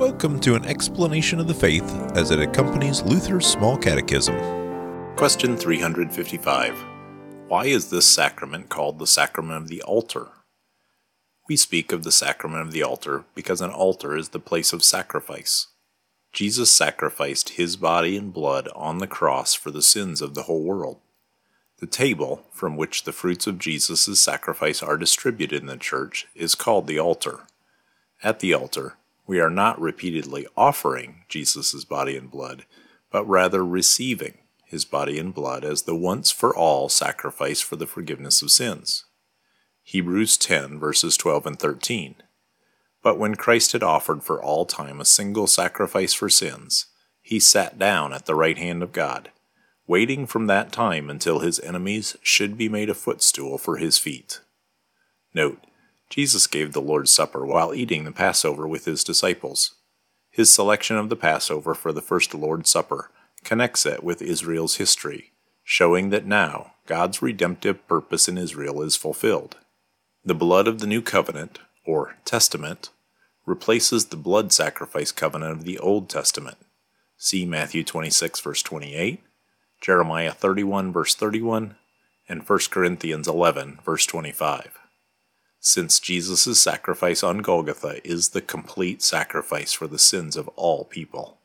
Welcome to an explanation of the faith as it accompanies Luther's Small Catechism. Question 355 Why is this sacrament called the sacrament of the altar? We speak of the sacrament of the altar because an altar is the place of sacrifice. Jesus sacrificed his body and blood on the cross for the sins of the whole world. The table, from which the fruits of Jesus' sacrifice are distributed in the church, is called the altar. At the altar, we are not repeatedly offering Jesus' body and blood, but rather receiving his body and blood as the once for all sacrifice for the forgiveness of sins. Hebrews 10, verses 12 and 13. But when Christ had offered for all time a single sacrifice for sins, he sat down at the right hand of God waiting from that time until his enemies should be made a footstool for his feet. Note, Jesus gave the Lord's Supper while eating the Passover with his disciples. His selection of the Passover for the first Lord's Supper connects it with Israel's history, showing that now God's redemptive purpose in Israel is fulfilled. The blood of the New Covenant, or Testament, replaces the blood sacrifice covenant of the Old Testament. See Matthew 26, verse 28, Jeremiah 31, verse 31, and 1 Corinthians 11, verse 25. Since Jesus' sacrifice on Golgotha is the complete sacrifice for the sins of all people.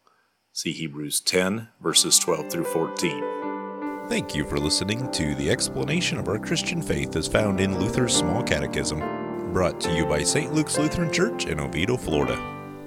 See Hebrews 10, verses 12 through 14. Thank you for listening to the explanation of our Christian faith as found in Luther's Small Catechism, brought to you by St. Luke's Lutheran Church in Oviedo, Florida.